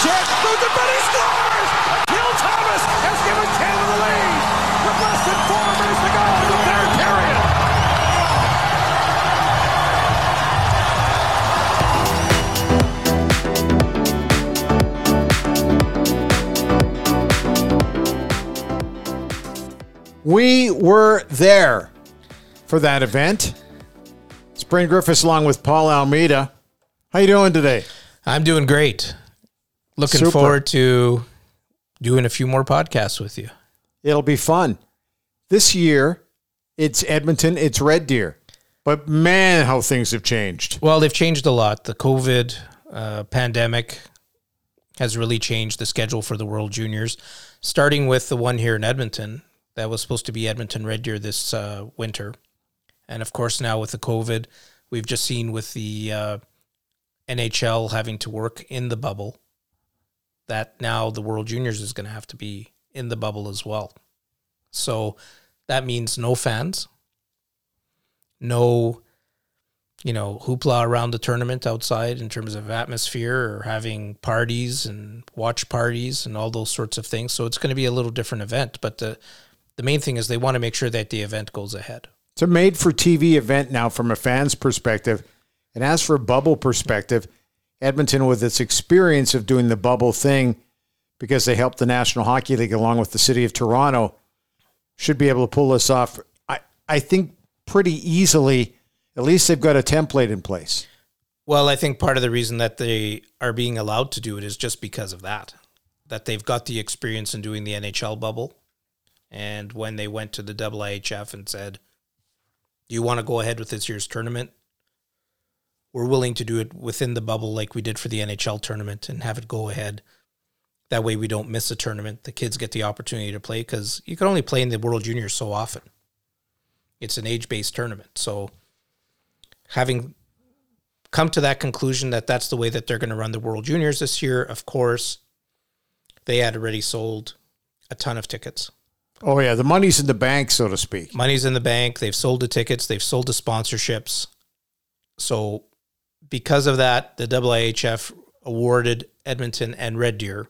chance. Throws it, but he scores! Akil Thomas has given Canada the lead with less than four minutes to go in the third period. We were there for that event. It's Bryn Griffiths along with Paul Almeida. How you doing today? I'm doing great. Looking Super. forward to doing a few more podcasts with you. It'll be fun. This year, it's Edmonton, it's Red Deer. But man, how things have changed. Well, they've changed a lot. The COVID uh, pandemic has really changed the schedule for the World Juniors, starting with the one here in Edmonton that was supposed to be Edmonton Red Deer this uh, winter. And of course, now with the COVID, we've just seen with the uh, NHL having to work in the bubble that now the World Juniors is going to have to be in the bubble as well. So that means no fans, no you know, hoopla around the tournament outside in terms of atmosphere or having parties and watch parties and all those sorts of things. So it's going to be a little different event, but the the main thing is they want to make sure that the event goes ahead. It's a made for TV event now from a fan's perspective. And as for bubble perspective, Edmonton, with its experience of doing the bubble thing, because they helped the National Hockey League along with the city of Toronto, should be able to pull this off. I, I think pretty easily. At least they've got a template in place. Well, I think part of the reason that they are being allowed to do it is just because of that. That they've got the experience in doing the NHL bubble. And when they went to the IIHF and said, Do you want to go ahead with this year's tournament? We're willing to do it within the bubble like we did for the NHL tournament and have it go ahead. That way we don't miss a tournament. The kids get the opportunity to play because you can only play in the World Juniors so often. It's an age based tournament. So having come to that conclusion that that's the way that they're going to run the World Juniors this year, of course, they had already sold a ton of tickets. Oh yeah, the money's in the bank, so to speak. Money's in the bank. They've sold the tickets. They've sold the sponsorships. So, because of that, the IIHF awarded Edmonton and Red Deer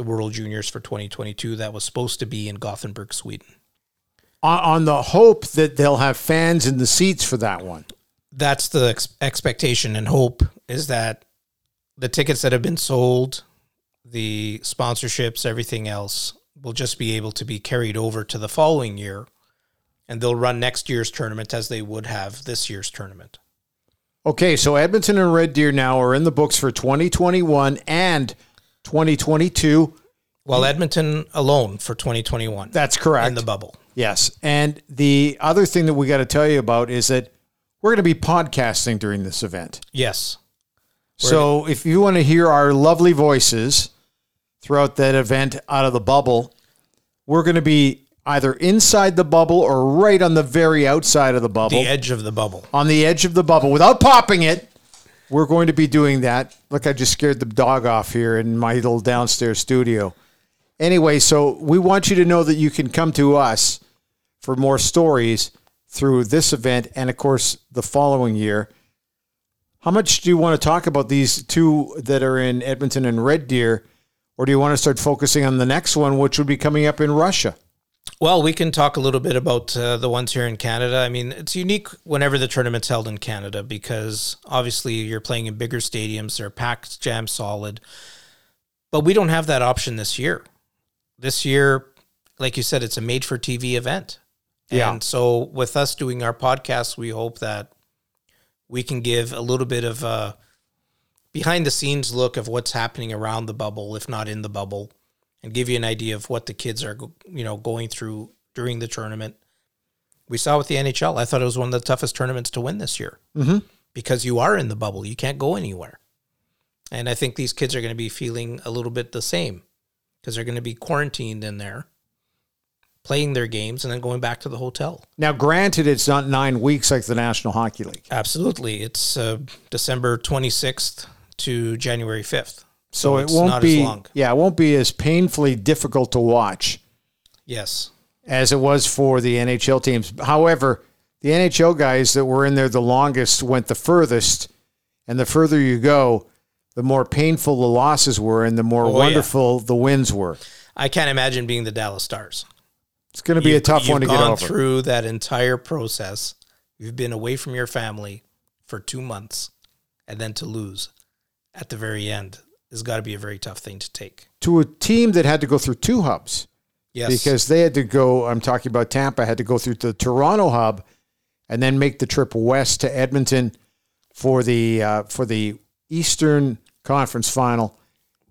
the World Juniors for 2022. That was supposed to be in Gothenburg, Sweden. On, on the hope that they'll have fans in the seats for that one. That's the ex- expectation and hope is that the tickets that have been sold, the sponsorships, everything else will just be able to be carried over to the following year and they'll run next year's tournament as they would have this year's tournament. Okay, so Edmonton and Red Deer now are in the books for 2021 and 2022. Well, Edmonton alone for 2021 That's correct. in the bubble. yes. And the other thing that we got to tell you about is that we're going to be podcasting during this event. Yes. So if you want to hear our lovely voices throughout that event out of the bubble, we're going to be either inside the bubble or right on the very outside of the bubble. The edge of the bubble. on the edge of the bubble without popping it. We're going to be doing that. Look, I just scared the dog off here in my little downstairs studio. Anyway, so we want you to know that you can come to us for more stories through this event and, of course, the following year. How much do you want to talk about these two that are in Edmonton and Red Deer? Or do you want to start focusing on the next one, which would be coming up in Russia? Well, we can talk a little bit about uh, the ones here in Canada. I mean, it's unique whenever the tournament's held in Canada because obviously you're playing in bigger stadiums, they're packed jam solid. But we don't have that option this year. This year, like you said, it's a made for TV event. Yeah. And so with us doing our podcast, we hope that we can give a little bit of a behind the scenes look of what's happening around the bubble, if not in the bubble, and give you an idea of what the kids are, you know, going through during the tournament. We saw with the NHL. I thought it was one of the toughest tournaments to win this year Mm-hmm. because you are in the bubble. You can't go anywhere. And I think these kids are going to be feeling a little bit the same because they're going to be quarantined in there, playing their games, and then going back to the hotel. Now, granted, it's not nine weeks like the National Hockey League. Absolutely. It's uh, December 26th to January 5th. So, it won't be as long. yeah, it won't be as painfully difficult to watch Yes. as it was for the NHL teams. However, the NHL guys that were in there the longest went the furthest, and the further you go, the more painful the losses were and the more Oh, yeah. wonderful the wins were. I can't imagine being the Dallas Stars. It's going to be a You've- tough one to get over. through that entire process. You've been away from your family for two months, and then to lose at the very end has got to be a very tough thing to take. to a team that had to go through two hubs Yes, because they had to go. I'm talking about Tampa had to go through the Toronto hub and then make the trip west to Edmonton for the uh, for the Eastern Conference Final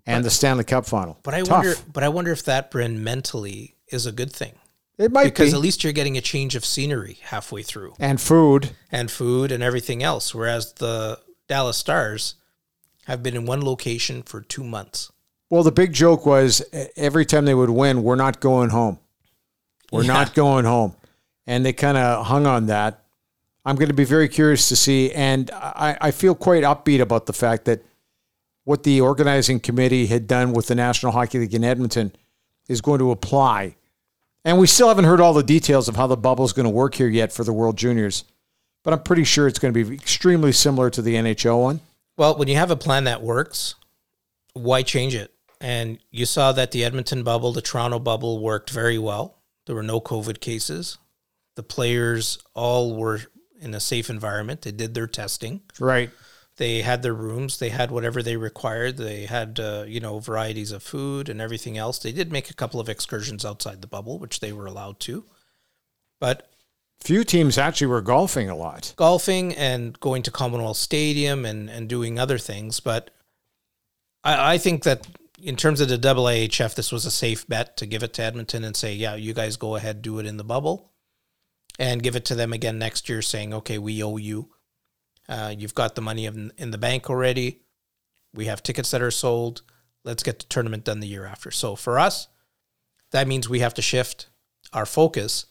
and the Stanley Cup Final. but I Tough. wonder. But I wonder if that, Bryn, mentally is a good thing it might because be at least you're getting a change of scenery halfway through and food. and food and everything else. Whereas the Dallas Stars have been in one location for two months. Well, the big joke was every time they would win, we're not going home. We're Yeah. not going home. And they kind of hung on that. I'm going to be very curious to see. And I, I feel quite upbeat about the fact that what the organizing committee had done with the National Hockey League in Edmonton is going to apply. And we still haven't heard all the details of how the bubble is going to work here yet for the World Juniors. But I'm pretty sure it's going to be extremely similar to the NHL one. Well, when you have a plan that works, why change it? And you saw that the Edmonton bubble, the Toronto bubble worked very well. There were no COVID cases. The players all were in a safe environment. They did their testing. Right. They had their rooms. They had whatever they required. They had, uh, you know, varieties of food and everything else. They did make a couple of excursions outside the bubble, which they were allowed to. But Few teams actually were golfing a lot. golfing and going to Commonwealth Stadium and, and doing other things. But I, I think that in terms of the IIHF, this was a safe bet to give it to Edmonton and say, yeah, you guys go ahead, do it in the bubble, and give it to them again next year, saying, okay, we owe you. Uh, you've got the money in, in the bank already. We have tickets that are sold. Let's get the tournament done the year after. So for us, that means we have to shift our focus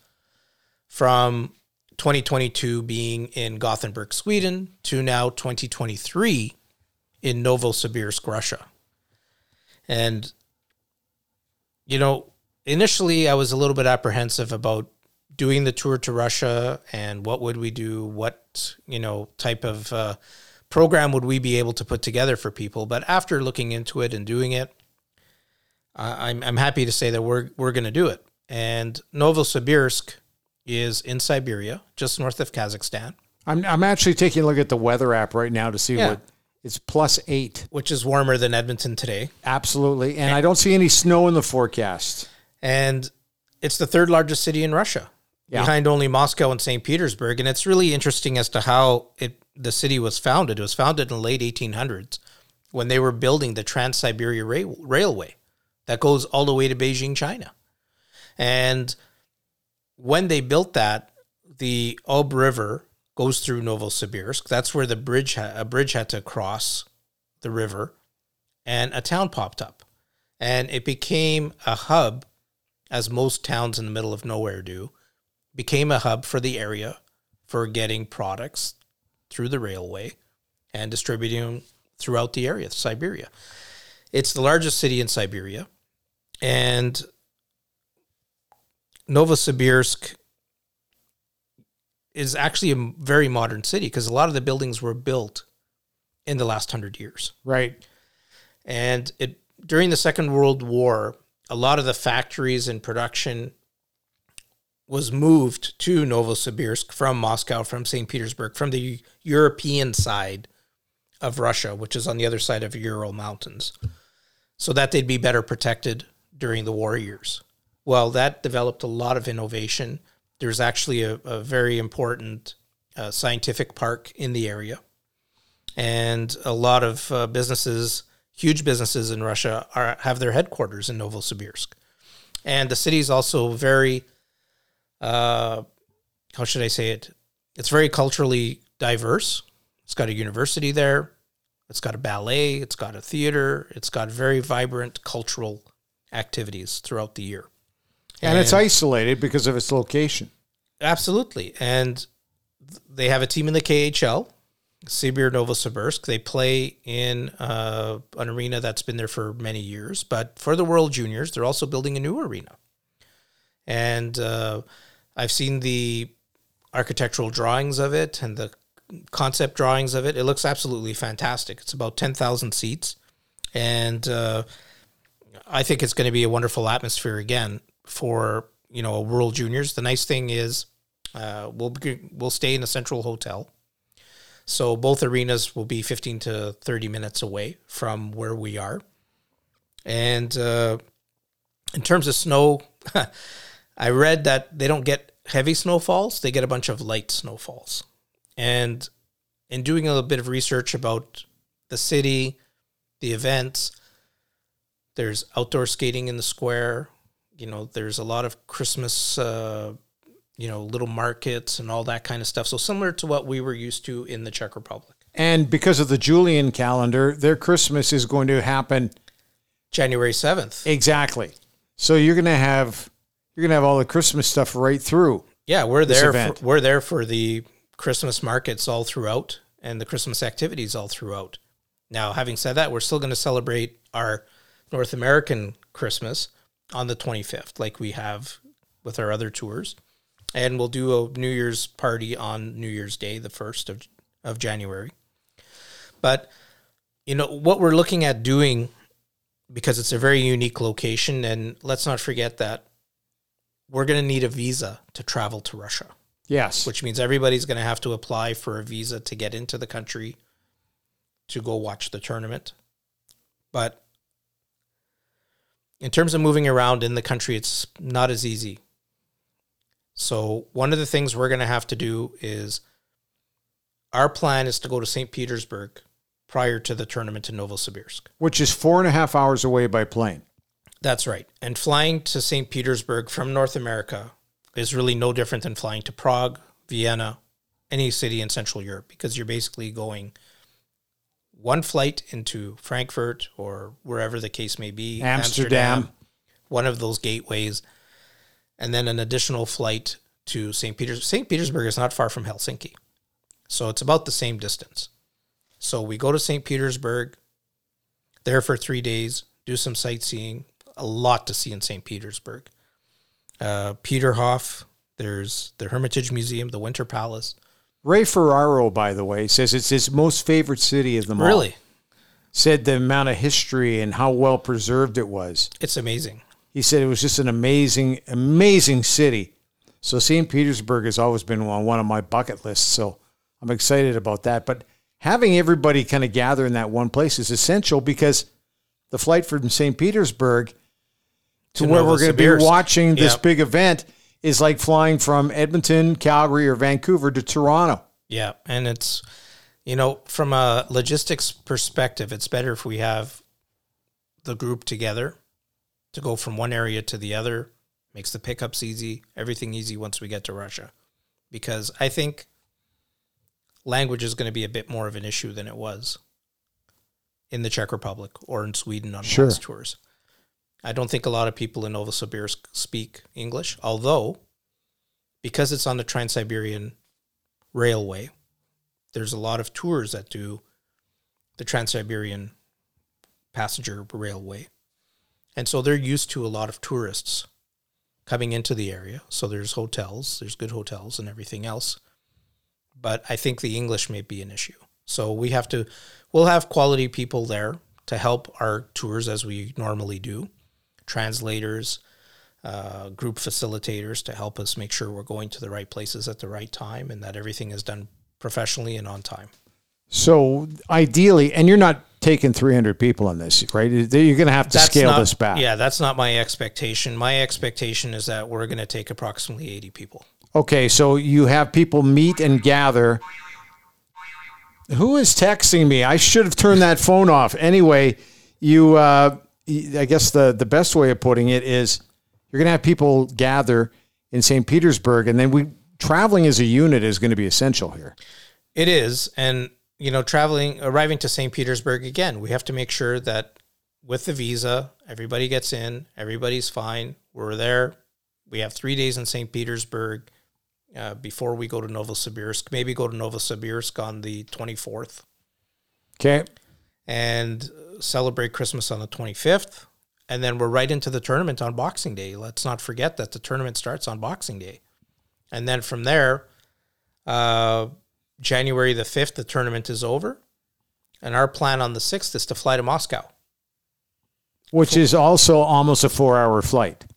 from 2022 being in Gothenburg, Sweden, to now 2023 in Novosibirsk, Russia. And, you know, initially I was a little bit apprehensive about doing the tour to Russia and what would we do, what, you know, type of uh, program would we be able to put together for people. But after looking into it and doing it, I'm, I'm happy to say that we're, we're going to do it. And Novosibirsk is in Siberia, just north of Kazakhstan, I'm I'm actually taking a look at the weather app right now to see Yeah. what it's plus eight. which is warmer than Edmonton today. Absolutely. And I don't see any snow in the forecast. And it's the third largest city in Russia, Yeah. behind only Moscow and St. Petersburg. And it's really interesting as to how it the city was founded. It was founded in the late 1800s when they were building the Trans Siberia Rail- Railway that goes all the way to Beijing, China. And when they built that, the Ob River goes through Novosibirsk. That's where the bridge ha- a bridge had to cross the river, and a town popped up, and it became a hub, as most towns in the middle of nowhere do, became a hub for the area for getting products through the railway and distributing them throughout the area, Siberia. It's the largest city in Siberia, and Novosibirsk is actually a very modern city because a lot of the buildings were built in the last hundred years. Right. And it during the Second World War, a lot of the factories and production was moved to Novosibirsk from Moscow, from St. Petersburg, from the European side of Russia, which is on the other side of Ural Mountains, so that they'd be better protected during the war years. Well, that developed a lot of innovation. There's actually a, a very important uh, scientific park in the area and a lot of uh, businesses, huge businesses in Russia, are have their headquarters in Novosibirsk, and the city is also very, uh, how should I say it? It's very culturally diverse. It's got a university there. It's got a ballet. It's got a theater. It's got very vibrant cultural activities throughout the year. And, it's isolated because of its location. Absolutely. And they have a team in the KHL, Sibir Novosibirsk. They play in uh, an arena that's been there for many years. But for the World Juniors, they're also building a new arena. And uh, I've seen the architectural drawings of it and the concept drawings of it. It looks absolutely fantastic. It's about 10,000 seats. And uh, I think it's going to be a wonderful atmosphere again for, you know, a World Juniors. The nice thing is uh, we'll, we'll stay in a central hotel. So both arenas will be 15 to 30 minutes away from where we are. And uh, in terms of snow, I read that they don't get heavy snowfalls, they get a bunch of light snowfalls. And in doing a little bit of research about the city, the events, there's outdoor skating in the square. You know, there's a lot of Christmas, uh, you know, little markets and all that kind of stuff. So similar to what we were used to in the Czech Republic. And because of the Julian calendar, their Christmas is going to happen January 7th. exactly. So you're going to have you're going to have all the Christmas stuff right through. Yeah, we're there. For, we're there for the Christmas markets all throughout and the Christmas activities all throughout. Now, having said that, we're still going to celebrate our North American Christmas on the 25th, like we have with our other tours, and we'll do a New Year's party on New Year's Day, the first of of January. But you know what we're looking at doing because it's a very unique location, and let's not forget that we're going to need a visa to travel to Russia, Yes. which means everybody's going to have to apply for a visa to get into the country to go watch the tournament. But in terms of moving around in the country, it's not as easy. So, one of the things we're going to have to do is our plan is to go to St. Petersburg prior to the tournament in Novosibirsk. which is four and a half hours away by plane. That's right. And flying to St. Petersburg from North America is really no different than flying to Prague, Vienna, any city in Central Europe, because you're basically going one flight into Frankfurt or wherever the case may be, Amsterdam. one of those gateways, and then an additional flight to St. Peters. St. Petersburg is not far from Helsinki. So it's about the same distance. So we go to St. Petersburg, there for three days, do some sightseeing, a lot to see in St. Petersburg. Uh, Peterhof, there's the Hermitage Museum, the Winter Palace. Ray Ferraro, by the way, says it's his most favorite city of them all. Really, Said the amount of history and how well preserved it was. it's amazing. He said it was just an amazing, amazing city. So St. Petersburg has always been on one of my bucket lists. So I'm excited about that. But having everybody kind of gather in that one place is essential because the flight from St. Petersburg to, To where we're going to be watching this Yep. big event is like flying from Edmonton, Calgary, or Vancouver to Toronto. Yeah, and it's you know from a logistics perspective, it's better if we have the group together to go from one area to the other. Makes the pickups easy, everything easy once we get to Russia, because I think language is going to be a bit more of an issue than it was in the Czech Republic or in Sweden on Sure. past tours. I don't think a lot of people in Novosibirsk speak English, although because it's on the Trans Siberian Railway, there's a lot of tours that do the Trans Siberian passenger railway. And so they're used to a lot of tourists coming into the area. So there's hotels, there's good hotels and everything else. But I think the English may be an issue. So we have to, we'll have quality people there to help our tours as we normally do, translators, uh, group facilitators to help us make sure we're going to the right places at the right time and that everything is done professionally and on time. So ideally, and you're not taking 300 people on this, right? You're going to have to scale not, this back. Yeah, that's not my expectation. My expectation is that we're going to take approximately 80 people. Okay, so you have people meet and gather. Who is texting me? I should have turned that phone off. Anyway, you, uh, I guess the, the best way of putting it is you're going to have people gather in St. Petersburg, and then we traveling as a unit is going to be essential here. It is. And, you know, traveling, arriving to St. Petersburg again, we have to make sure that with the visa, everybody gets in, everybody's fine. We're there. We have three days in St. Petersburg uh, before we go to Novosibirsk. Maybe go to Novosibirsk on the 24th Okay. And celebrate Christmas on the 25th. And then we're right into the tournament on Boxing Day. Let's not forget that the tournament starts on Boxing Day. And then from there, uh, January the 5th, the tournament is over. And our plan on the 6th is to fly to Moscow. Which is also almost a four hour flight.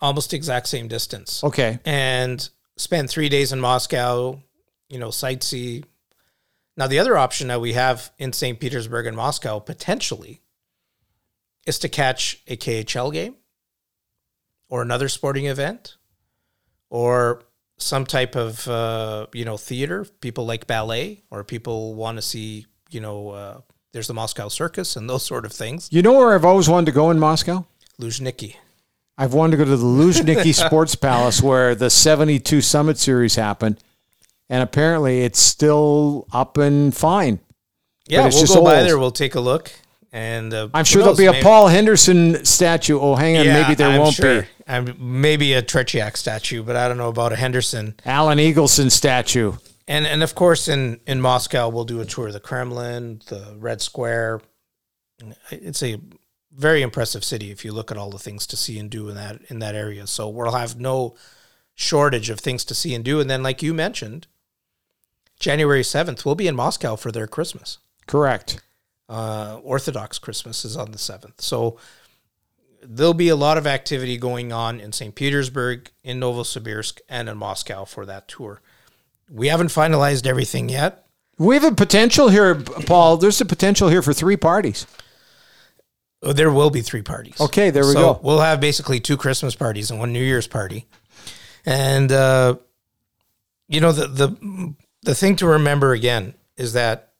Almost exact same distance. Okay. And spend three days in Moscow, you know, sightsee. Now, the other option that we have in St. Petersburg and Moscow potentially is to catch a KHL game or another sporting event or some type of, uh, you know, theater. People like ballet or people want to see, you know, uh, there's the Moscow Circus and those sort of things. You know where I've always wanted to go in Moscow? Luzhniki. I've wanted to go to the Luzhniki Sports Palace where the 72 Summit Series happened. And apparently it's still up and fine. Yeah, it's we'll just go by old. there. We'll take a look. And uh, I'm sure knows, there'll be a maybe- Paul Henderson statue. Oh, hang on. maybe there I'm won't sure. be. I'm maybe a Tretiak statue, but I don't know about a Henderson. Alan Eagleson statue. And and of course in in Moscow we'll do a tour of the Kremlin, the Red Square. It's a very impressive city if you look at all the things to see and do in that in that area. So we'll have no shortage of things to see and do. And then like you mentioned, January 7th, we'll be in Moscow for their Christmas. Correct. uh, Orthodox Christmas is on the 7th. So there'll be a lot of activity going on in St. Petersburg, in Novosibirsk, and in Moscow for that tour. We haven't finalized everything yet. We have a potential here, Paul. There's a potential here for three parties. Oh, There will be three parties. Okay, there we so go. We'll have basically two Christmas parties and one New Year's party. And uh, you know the the the thing to remember again is that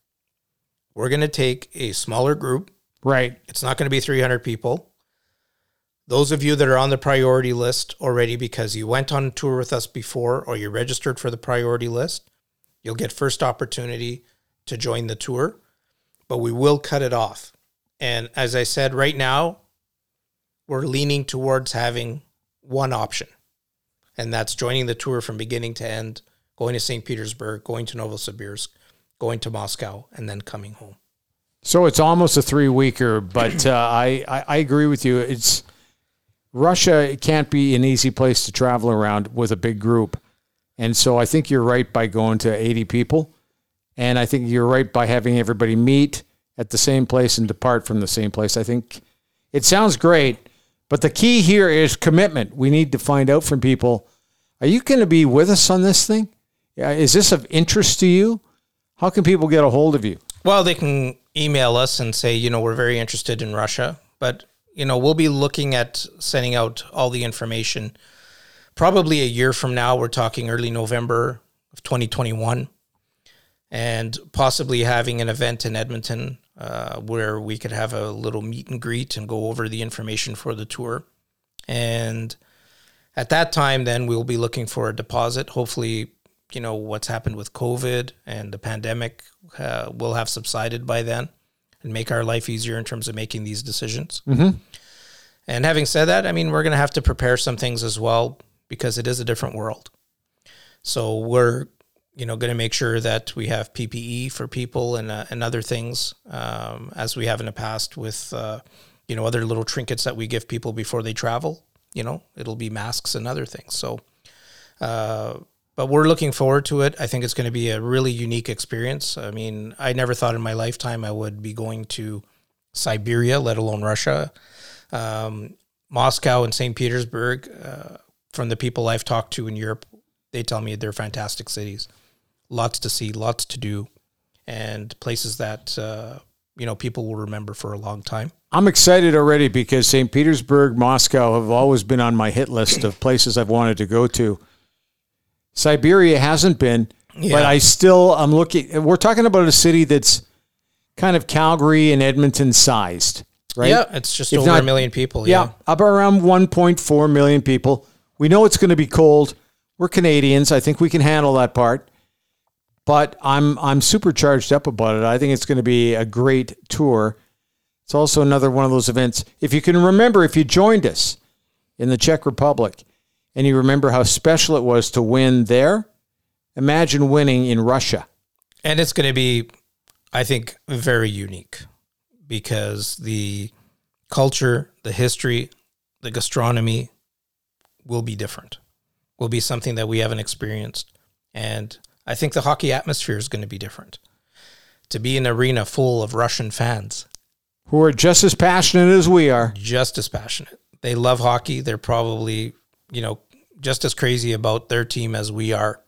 we're going to take a smaller group Right. It's not going to be 300 people. Those of you that are on the priority list already because you went on tour with us before or you registered for the priority list, you'll get first opportunity to join the tour, but we will cut it off. And as I said, right now, we're leaning towards having one option, and that's joining the tour from beginning to end, going to St. Petersburg, going to Novosibirsk, going to Moscow, and then coming home. So it's almost a three weeker, but uh, I, I I agree with you. It's Russia it can't be an easy place to travel around with a big group, and so I think you're right by going to 80 people, and I think you're right by having everybody meet at the same place and depart from the same place. I think it sounds great, but the key here is commitment. We need to find out from people: Are you going to be with us on this thing? Is this of interest to you? How can people get a hold of you? Well, they can email us and say, you know, we're very interested in Russia, but you know, we'll be looking at sending out all the information probably a year from now. We're talking early November of 2021, and possibly having an event in Edmonton uh, where we could have a little meet and greet and go over the information for the tour. And at that time, then we'll be looking for a deposit. Hopefully, you know what's happened with COVID and the pandemic uh, will have subsided by then, and make our life easier in terms of making these decisions. Mm-hmm. And having said that, I mean we're going to have to prepare some things as well because it is a different world. So we're you know going to make sure that we have PPE for people and uh, and other things um, as we have in the past with uh, you know other little trinkets that we give people before they travel. You know it'll be masks and other things. So. Uh, but we're looking forward to it. I think it's going to be a really unique experience. I mean, I never thought in my lifetime I would be going to Siberia, let alone Russia. Um, Moscow and St. Petersburg, uh, from the people I've talked to in Europe, they tell me they're fantastic cities. Lots to see, lots to do, and places that, uh, you know, people will remember for a long time. I'm excited already because St. Petersburg, Moscow have always been on my hit list of places I've wanted to go to. Siberia hasn't been, but I still I'm looking. We're talking about a city that's kind of Calgary and Edmonton sized, right? Yeah, it's just If over not- a million people. Yeah, Yeah. up around 1.4 million people. We know it's going to be cold. We're Canadians. I think we can handle that part. But I'm I'm super charged up about it. I think it's going to be a great tour. It's also another one of those events. If you can remember, if you joined us in the Czech Republic and you remember how special it was to win there, imagine winning in Russia. And it's going to be, I think, very unique because the culture, the history, the gastronomy will be different, will be something that we haven't experienced. And I think the hockey atmosphere is going to be different. To be in an arena full of Russian fans, Who are just as passionate as we are. just as passionate. They love hockey. They're probably, you know, just as crazy about their team as we are.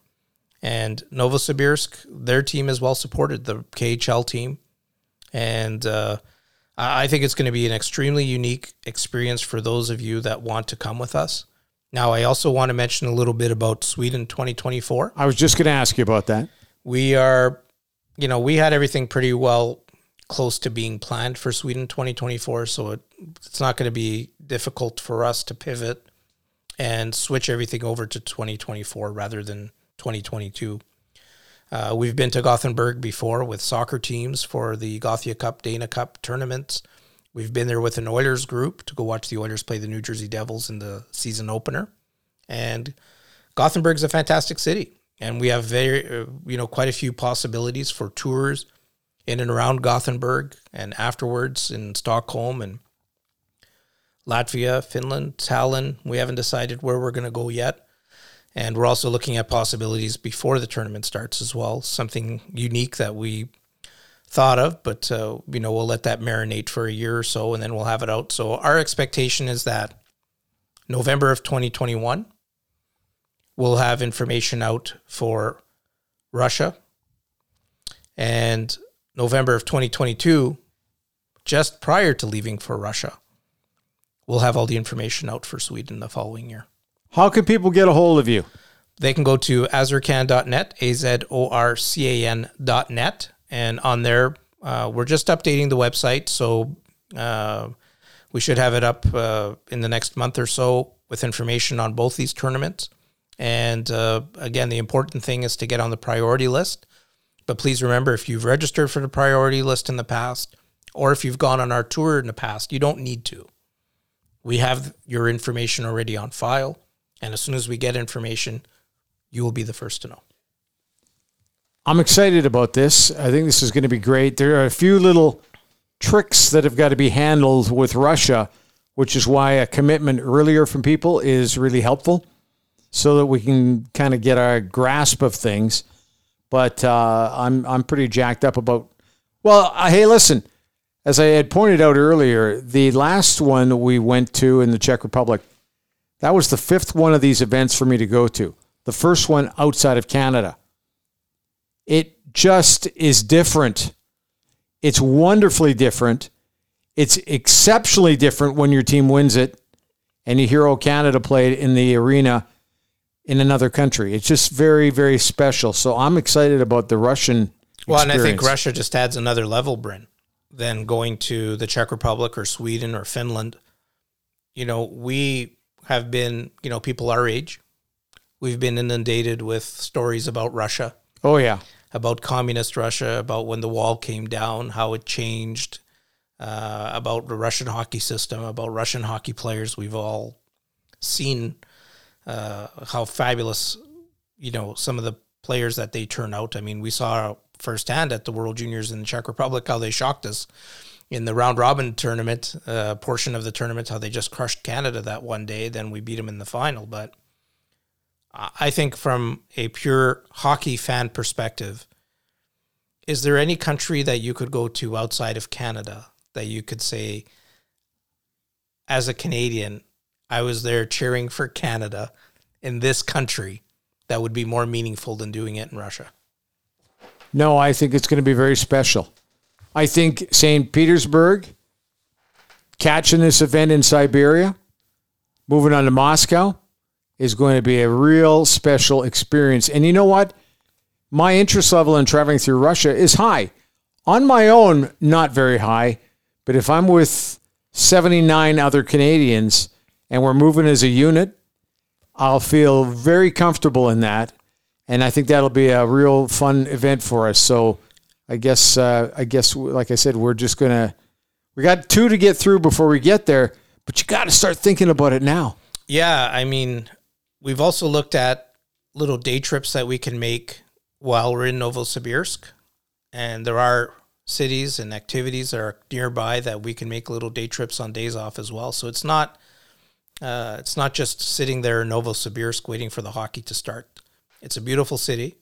And Novosibirsk, their team is well supported, the KHL team. And uh, I think it's going to be an extremely unique experience for those of you that want to come with us. Now, I also want to mention a little bit about Sweden 2024 I was just going to ask you about that. we are you know we had everything pretty well close to being planned for sweden 2024 so it, it's not going to be difficult for us to pivot and switch everything over to 2024 rather than 2022 uh, we've been to gothenburg before with soccer teams for the gothia cup dana cup tournaments. We've been there with an oilers group to go watch the oilers play the new jersey devils in the season opener. And Gothenburg's a fantastic city, and we have very, uh, you know, quite a few possibilities for tours in and around Gothenburg, and afterwards in Stockholm and Latvia, Finland, Tallinn. We haven't decided where we're going to go yet, and we're also looking at possibilities before the tournament starts as well. Something unique that we thought of, but uh, you know, we'll let that marinate for a year or so, and then we'll have it out. So our expectation is that November of 2021 we'll have information out for Russia. And November of 2022, just prior to leaving for Russia, we'll have all the information out for Sweden the following year. How can people get a hold of you? They can go to azorcan.net, A Z O R C A N.net. And on there, uh, we're just updating the website. So uh, we should have it up uh, in the next month or so with information on both these tournaments. And uh, again, the important thing is to get on the priority list. But please remember if you've registered for the priority list in the past, or if you've gone on our tour in the past, you don't need to. We have your information already on file. And as soon as we get information, you will be the first to know. I'm excited about this. I think this is going to be great. There are a few little tricks that have got to be handled with Russia, which is why a commitment earlier from people is really helpful so that we can kind of get our grasp of things. But uh, I'm I'm pretty jacked up about. Well, uh, hey, listen. As I had pointed out earlier, the last one we went to in the Czech Republic, that was the fifth one of these events for me to go to. The first one outside of Canada. It just is different. It's wonderfully different. It's exceptionally different when your team wins it and you hear "Oh Canada" played in the arena in another country. It's just very, very special. So I'm excited about the Russian. Well, and I think. Russia just adds another level, Bryn, than going to the Czech Republic or Sweden or Finland. You know, we have been, you know, people our age, we've been inundated with stories about Russia, Oh yeah, about communist Russia, about when the wall came down, how it changed, uh, about the Russian hockey system, about Russian hockey players. We've all seen uh, how fabulous, you know, some of the players that they turn out. I mean, we saw firsthand at the World Juniors in the Czech Republic how they shocked us in the round robin tournament uh, portion of the tournament, how they just crushed Canada that one day. Then we beat them in the final. But I I think from a pure hockey fan perspective, is there any country that you could go to outside of Canada that you could say, as a Canadian, I was there cheering for Canada in this country that would be more meaningful than doing it in Russia? No, I think it's going to be very special. I think St. Petersburg catching this event in Siberia, moving on to Moscow, is going to be a real special experience. And you know what? My interest level in traveling through Russia is high. On my own, not very high. But if I'm with 79 other Canadians and we're moving as a unit, I'll feel very comfortable in that. And I think that'll be a real fun event for us. So I guess, uh, I guess, like I said, we're just to, we got two to get through before we get there, but you got to start thinking about it now. Yeah, I mean, we've also looked at little day trips that we can make while we're in Novosibirsk, and there are cities and activities that are nearby that we can make little day trips on days off as well. So it's not uh, it's not just sitting there in Novosibirsk waiting for the hockey to start. It's a beautiful city.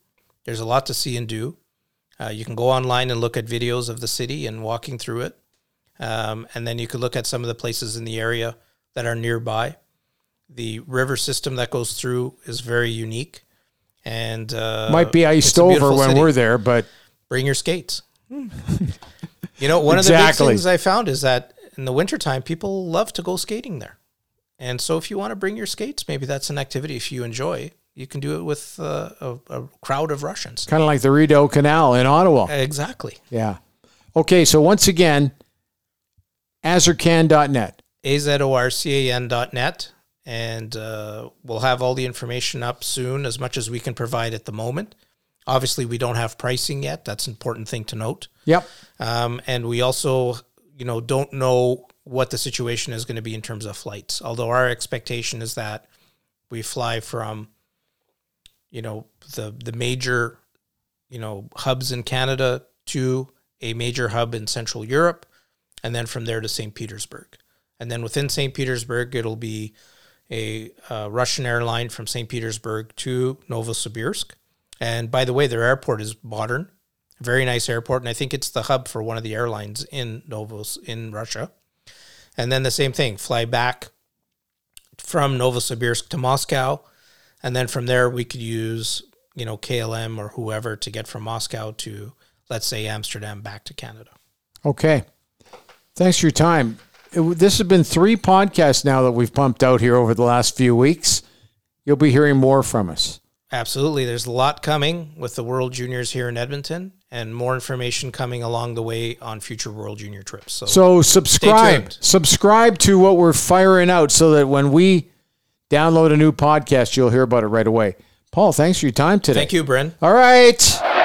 There's a lot to see and do. Uh, you can go online and look at videos of the city and walking through it. Um, and then you could look at some of the places in the area that are nearby. The river system that goes through is very unique. And uh, Might be iced over when city. we're there, but Bring your skates. you know, one of the big things I found is that in the wintertime, people love to go skating there. And so if you want to bring your skates, maybe that's an activity if you enjoy. You can do it with uh, a, a crowd of Russians. kind of like the Rideau Canal in Ottawa. Exactly. Yeah. Okay, so once again, azurcan.net. azorcan.net. And uh, we'll have all the information up soon, as much as we can provide at the moment. Obviously, we don't have pricing yet. That's an important thing to note. Yep. Um, and we also, you know, don't know what the situation is going to be in terms of flights. Although our expectation is that we fly from, you know, the the major, you know, hubs in Canada to a major hub in Central Europe, and then from there to St. Petersburg. And then within St. Petersburg, it'll be a uh, Russian airline from St. Petersburg to Novosibirsk. And by the way, their airport is modern, very nice airport, and I think it's the hub for one of the airlines in Novos in Russia. And then the same thing, fly back from Novosibirsk to Moscow, and then from there we could use you know KLM or whoever to get from Moscow to let's say Amsterdam back to Canada. Okay. Thanks for your time. It, this has been three podcasts now that we've pumped out here over the last few weeks. You'll be hearing more from us. Absolutely. There's a lot coming with the World Juniors here in Edmonton and more information coming along the way on future World Junior trips. So, So subscribe. Subscribe to what we're firing out so that when we download a new podcast, you'll hear about it right away. Paul, thanks for your time today. thank you, Bryn. All right.